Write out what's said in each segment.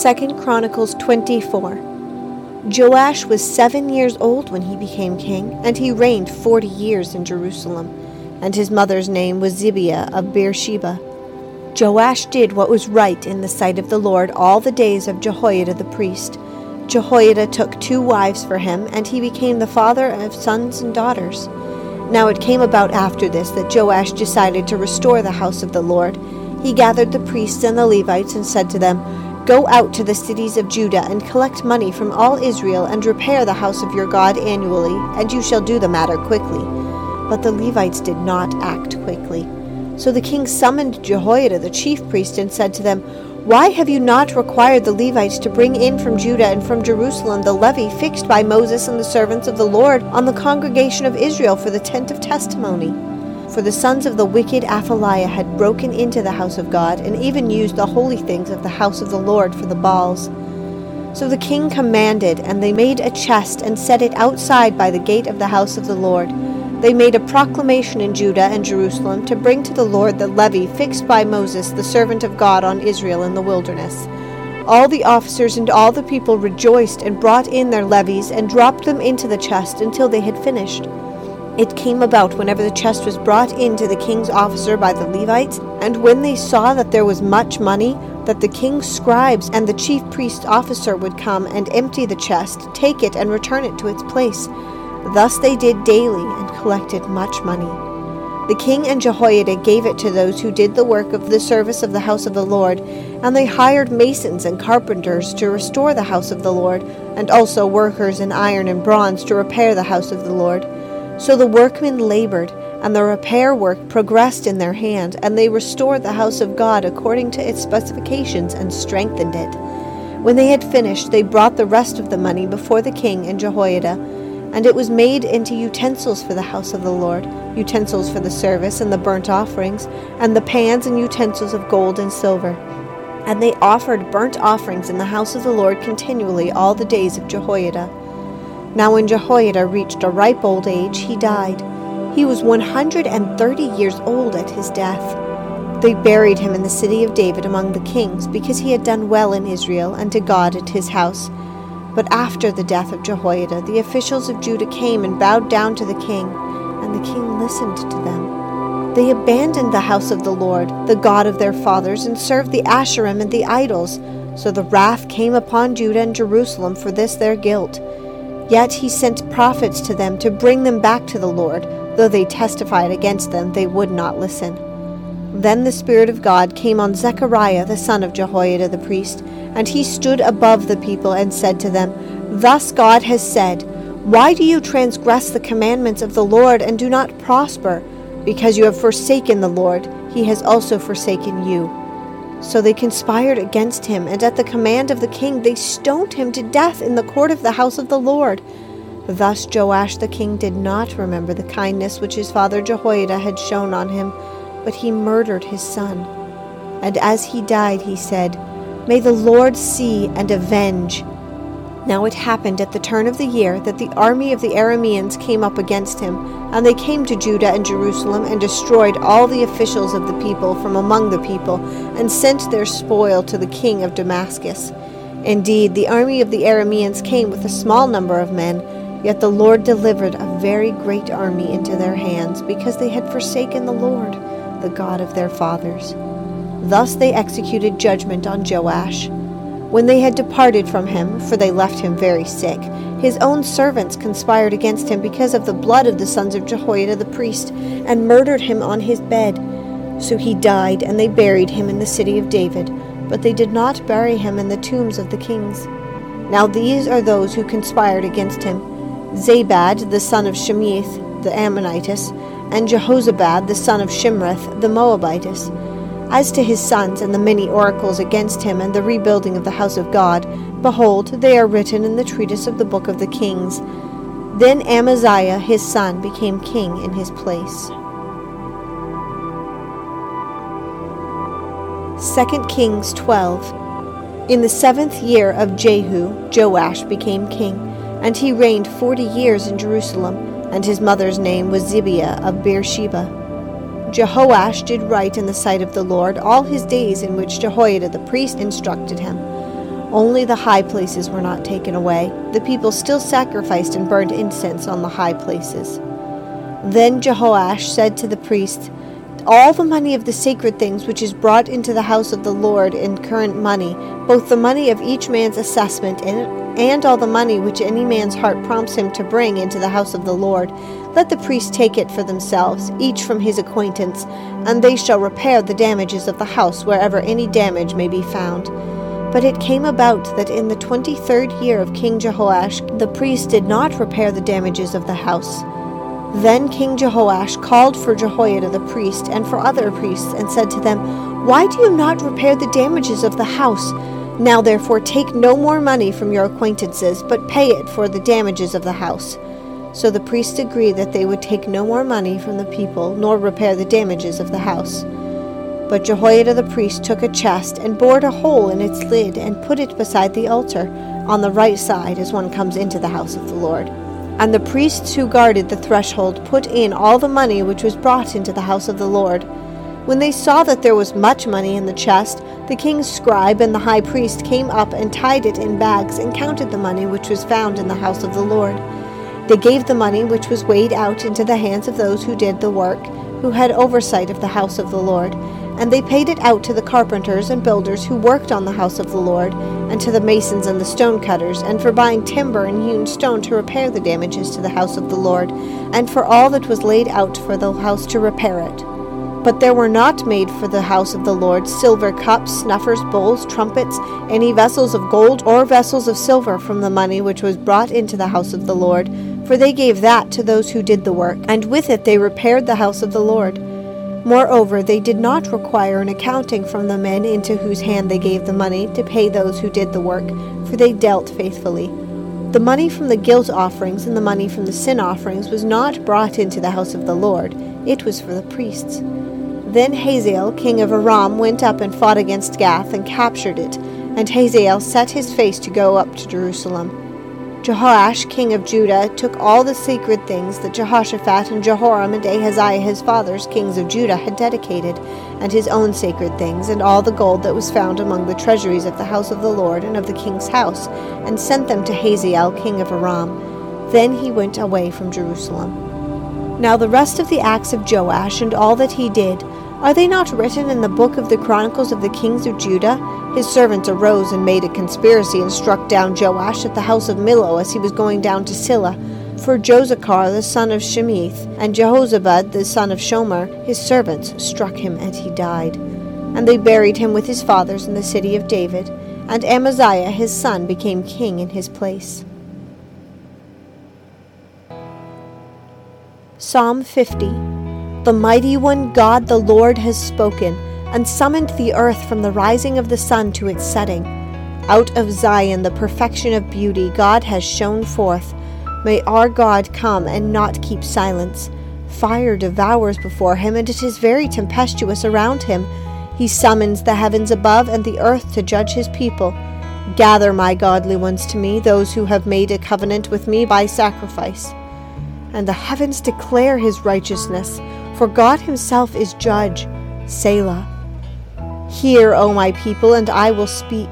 2 Chronicles 24. Joash was seven years old when he became king, and he reigned forty years in Jerusalem. And his mother's name was Zibiah of Beersheba. Joash did what was right in the sight of the Lord all the days of Jehoiada the priest. Jehoiada took two wives for him, and he became the father of sons and daughters. Now it came about after this that Joash decided to restore the house of the Lord. He gathered the priests and the Levites and said to them, Go out to the cities of Judah and collect money from all Israel and repair the house of your God annually, and you shall do the matter quickly. But the Levites did not act quickly. So the king summoned Jehoiada the chief priest and said to them, Why have you not required the Levites to bring in from Judah and from Jerusalem the levy fixed by Moses and the servants of the Lord on the congregation of Israel for the tent of testimony? For the sons of the wicked Athaliah had broken into the house of God, and even used the holy things of the house of the Lord for the Baals. So the king commanded, and they made a chest and set it outside by the gate of the house of the Lord. They made a proclamation in Judah and Jerusalem to bring to the Lord the levy fixed by Moses, the servant of God, on Israel in the wilderness. All the officers and all the people rejoiced and brought in their levies and dropped them into the chest until they had finished. It came about whenever the chest was brought in to the king's officer by the Levites, and when they saw that there was much money, that the king's scribes and the chief priest's officer would come and empty the chest, take it, and return it to its place. Thus they did daily and collected much money. The king and Jehoiada gave it to those who did the work of the service of the house of the Lord, and they hired masons and carpenters to restore the house of the Lord, and also workers in iron and bronze to repair the house of the Lord. So the workmen labored, and the repair work progressed in their hand, and they restored the house of God according to its specifications and strengthened it. When they had finished, they brought the rest of the money before the king and Jehoiada, and it was made into utensils for the house of the Lord, utensils for the service and the burnt offerings, and the pans and utensils of gold and silver. And they offered burnt offerings in the house of the Lord continually all the days of Jehoiada. Now, when Jehoiada reached a ripe old age, he died. He was 130 years old at his death. They buried him in the city of David among the kings, because he had done well in Israel and to God at his house. But after the death of Jehoiada, the officials of Judah came and bowed down to the king, and the king listened to them. They abandoned the house of the Lord, the God of their fathers, and served the Asherim and the idols. So the wrath came upon Judah and Jerusalem for this their guilt. Yet he sent prophets to them to bring them back to the Lord. Though they testified against them, they would not listen. Then the Spirit of God came on Zechariah the son of Jehoiada the priest, and he stood above the people and said to them, Thus God has said, Why do you transgress the commandments of the Lord and do not prosper? Because you have forsaken the Lord, he has also forsaken you. So they conspired against him, and at the command of the king they stoned him to death in the court of the house of the Lord. Thus Joash the king did not remember the kindness which his father Jehoiada had shown on him, but he murdered his son. And as he died, he said, May the Lord see and avenge now it happened at the turn of the year that the army of the Arameans came up against him, and they came to Judah and Jerusalem and destroyed all the officials of the people from among the people, and sent their spoil to the king of Damascus. Indeed, the army of the Arameans came with a small number of men, yet the Lord delivered a very great army into their hands, because they had forsaken the Lord, the God of their fathers. Thus they executed judgment on Joash. When they had departed from him, for they left him very sick, his own servants conspired against him because of the blood of the sons of Jehoiada the priest, and murdered him on his bed. So he died, and they buried him in the city of David, but they did not bury him in the tombs of the kings. Now these are those who conspired against him Zabad, the son of Shimeath, the Ammonitess, and Jehozabad, the son of Shimrith, the Moabitess. As to his sons and the many oracles against him and the rebuilding of the house of God, behold, they are written in the treatise of the book of the kings. Then Amaziah his son became king in his place. 2 Kings 12 In the seventh year of Jehu, Joash became king, and he reigned forty years in Jerusalem, and his mother's name was Zibiah of Beersheba. Jehoash did right in the sight of the Lord all his days in which Jehoiada the priest instructed him. Only the high places were not taken away. The people still sacrificed and burned incense on the high places. Then Jehoash said to the priests, All the money of the sacred things which is brought into the house of the Lord in current money, both the money of each man's assessment and, and all the money which any man's heart prompts him to bring into the house of the Lord, let the priests take it for themselves, each from his acquaintance, and they shall repair the damages of the house wherever any damage may be found. But it came about that in the twenty third year of King Jehoash, the priests did not repair the damages of the house. Then King Jehoash called for Jehoiada the priest and for other priests, and said to them, Why do you not repair the damages of the house? Now therefore take no more money from your acquaintances, but pay it for the damages of the house. So the priests agreed that they would take no more money from the people, nor repair the damages of the house. But Jehoiada the priest took a chest and bored a hole in its lid and put it beside the altar, on the right side as one comes into the house of the Lord. And the priests who guarded the threshold put in all the money which was brought into the house of the Lord. When they saw that there was much money in the chest, the king's scribe and the high priest came up and tied it in bags and counted the money which was found in the house of the Lord. They gave the money which was weighed out into the hands of those who did the work, who had oversight of the house of the Lord, and they paid it out to the carpenters and builders who worked on the house of the Lord, and to the masons and the stone cutters, and for buying timber and hewn stone to repair the damages to the house of the Lord, and for all that was laid out for the house to repair it. But there were not made for the house of the Lord silver cups, snuffers, bowls, trumpets, any vessels of gold or vessels of silver from the money which was brought into the house of the Lord, for they gave that to those who did the work, and with it they repaired the house of the Lord. Moreover, they did not require an accounting from the men into whose hand they gave the money to pay those who did the work, for they dealt faithfully. The money from the guilt offerings and the money from the sin offerings was not brought into the house of the Lord, it was for the priests. Then Hazael, king of Aram, went up and fought against Gath and captured it, and Hazael set his face to go up to Jerusalem. Jehoash, king of Judah, took all the sacred things that Jehoshaphat and Jehoram and Ahaziah his fathers, kings of Judah, had dedicated, and his own sacred things, and all the gold that was found among the treasuries of the house of the Lord and of the king's house, and sent them to Hazael, king of Aram. Then he went away from Jerusalem. Now the rest of the acts of Joash and all that he did, are they not written in the book of the Chronicles of the kings of Judah? His servants arose and made a conspiracy and struck down Joash at the house of Millo as he was going down to Silla. For Jozacar the son of Shimeath and Jehozabad the son of Shomer, his servants, struck him and he died. And they buried him with his fathers in the city of David, and Amaziah his son became king in his place. Psalm 50 the mighty one, God the Lord, has spoken, and summoned the earth from the rising of the sun to its setting. Out of Zion, the perfection of beauty, God has shone forth. May our God come and not keep silence. Fire devours before him, and it is very tempestuous around him. He summons the heavens above and the earth to judge his people. Gather, my godly ones, to me, those who have made a covenant with me by sacrifice. And the heavens declare his righteousness for God Himself is judge. Selah. Hear, O my people, and I will speak.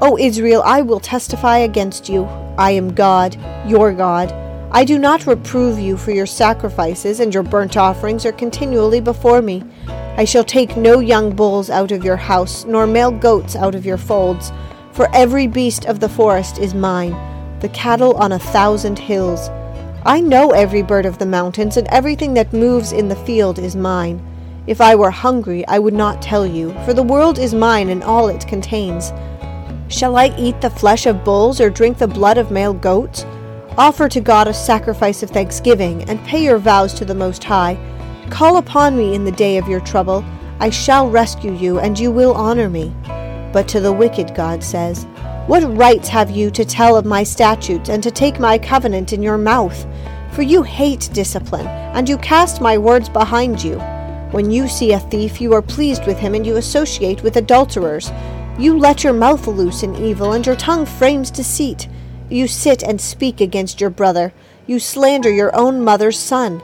O Israel, I will testify against you. I am God, your God. I do not reprove you for your sacrifices, and your burnt offerings are continually before me. I shall take no young bulls out of your house, nor male goats out of your folds. For every beast of the forest is mine, the cattle on a thousand hills. I know every bird of the mountains, and everything that moves in the field is mine. If I were hungry, I would not tell you, for the world is mine and all it contains. Shall I eat the flesh of bulls or drink the blood of male goats? Offer to God a sacrifice of thanksgiving, and pay your vows to the Most High. Call upon me in the day of your trouble. I shall rescue you, and you will honor me. But to the wicked, God says, what rights have you to tell of my statutes and to take my covenant in your mouth? For you hate discipline, and you cast my words behind you. When you see a thief, you are pleased with him, and you associate with adulterers. You let your mouth loose in evil, and your tongue frames deceit. You sit and speak against your brother. You slander your own mother's son.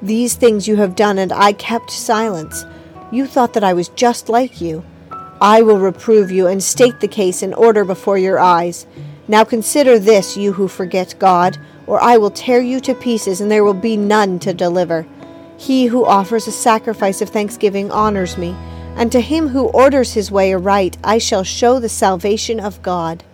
These things you have done, and I kept silence. You thought that I was just like you. I will reprove you and state the case in order before your eyes. Now consider this, you who forget God, or I will tear you to pieces, and there will be none to deliver. He who offers a sacrifice of thanksgiving honors me, and to him who orders his way aright I shall show the salvation of God.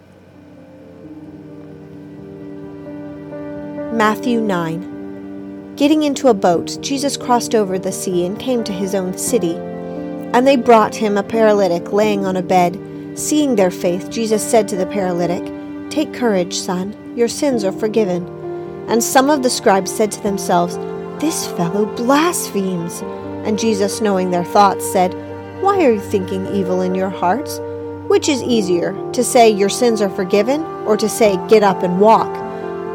Matthew 9 Getting into a boat, Jesus crossed over the sea and came to his own city. And they brought him a paralytic laying on a bed. Seeing their faith, Jesus said to the paralytic, Take courage, son, your sins are forgiven. And some of the scribes said to themselves, This fellow blasphemes. And Jesus, knowing their thoughts, said, Why are you thinking evil in your hearts? Which is easier, to say, Your sins are forgiven, or to say, Get up and walk?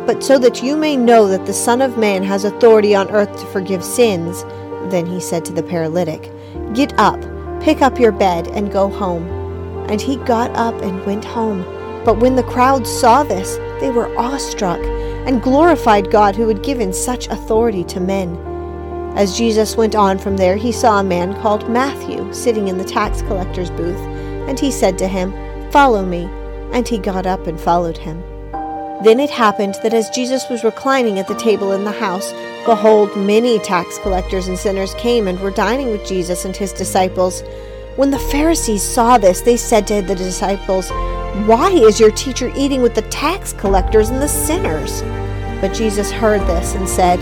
But so that you may know that the Son of Man has authority on earth to forgive sins, then he said to the paralytic, Get up, pick up your bed, and go home. And he got up and went home. But when the crowd saw this, they were awestruck and glorified God who had given such authority to men. As Jesus went on from there, he saw a man called Matthew sitting in the tax collector's booth, and he said to him, Follow me. And he got up and followed him. Then it happened that as Jesus was reclining at the table in the house, behold, many tax collectors and sinners came and were dining with Jesus and his disciples. When the Pharisees saw this, they said to the disciples, Why is your teacher eating with the tax collectors and the sinners? But Jesus heard this and said,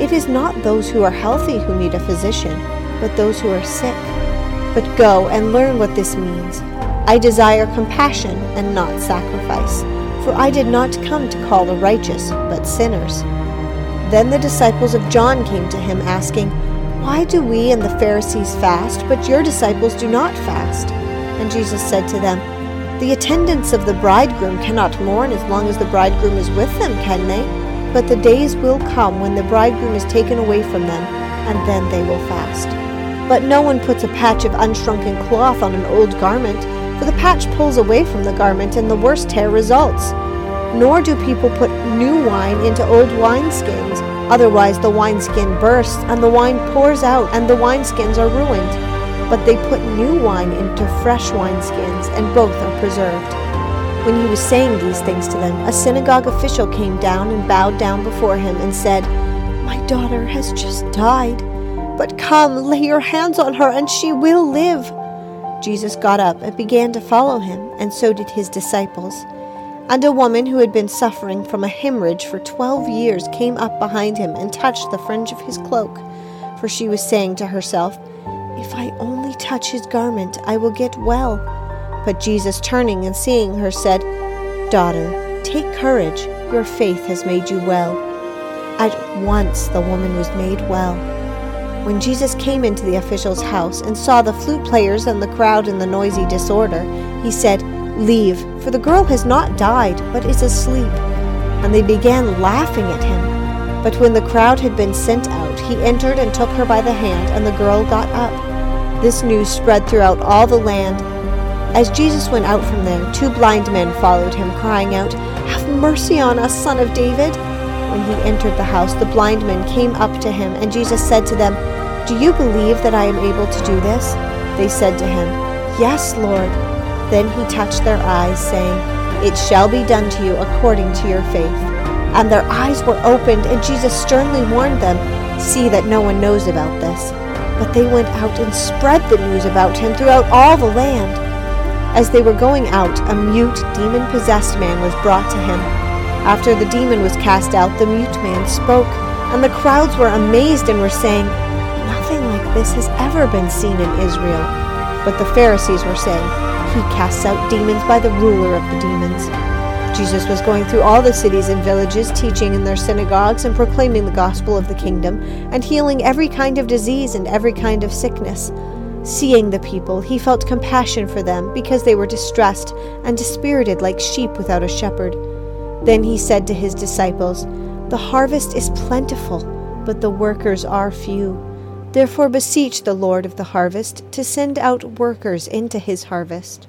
It is not those who are healthy who need a physician, but those who are sick. But go and learn what this means. I desire compassion and not sacrifice, for I did not come to call the righteous, but sinners. Then the disciples of John came to him, asking, Why do we and the Pharisees fast, but your disciples do not fast? And Jesus said to them, The attendants of the bridegroom cannot mourn as long as the bridegroom is with them, can they? But the days will come when the bridegroom is taken away from them, and then they will fast. But no one puts a patch of unshrunken cloth on an old garment, for the patch pulls away from the garment, and the worst tear results. Nor do people put new wine into old wineskins. Otherwise, the wineskin bursts, and the wine pours out, and the wineskins are ruined. But they put new wine into fresh wineskins, and both are preserved. When he was saying these things to them, a synagogue official came down and bowed down before him and said, My daughter has just died, but come, lay your hands on her, and she will live. Jesus got up and began to follow him, and so did his disciples. And a woman who had been suffering from a hemorrhage for twelve years came up behind him and touched the fringe of his cloak. For she was saying to herself, If I only touch his garment, I will get well. But Jesus, turning and seeing her, said, Daughter, take courage, your faith has made you well. At once the woman was made well. When Jesus came into the official's house and saw the flute players and the crowd in the noisy disorder, he said, Leave, for the girl has not died, but is asleep. And they began laughing at him. But when the crowd had been sent out, he entered and took her by the hand, and the girl got up. This news spread throughout all the land. As Jesus went out from there, two blind men followed him, crying out, Have mercy on us, son of David! When he entered the house, the blind men came up to him, and Jesus said to them, Do you believe that I am able to do this? They said to him, Yes, Lord. Then he touched their eyes, saying, It shall be done to you according to your faith. And their eyes were opened, and Jesus sternly warned them, See that no one knows about this. But they went out and spread the news about him throughout all the land. As they were going out, a mute, demon possessed man was brought to him. After the demon was cast out, the mute man spoke, and the crowds were amazed and were saying, Nothing like this has ever been seen in Israel. But the Pharisees were saying, He casts out demons by the ruler of the demons. Jesus was going through all the cities and villages, teaching in their synagogues and proclaiming the gospel of the kingdom, and healing every kind of disease and every kind of sickness. Seeing the people, he felt compassion for them because they were distressed and dispirited like sheep without a shepherd. Then he said to his disciples, The harvest is plentiful, but the workers are few. Therefore beseech the Lord of the harvest to send out workers into his harvest.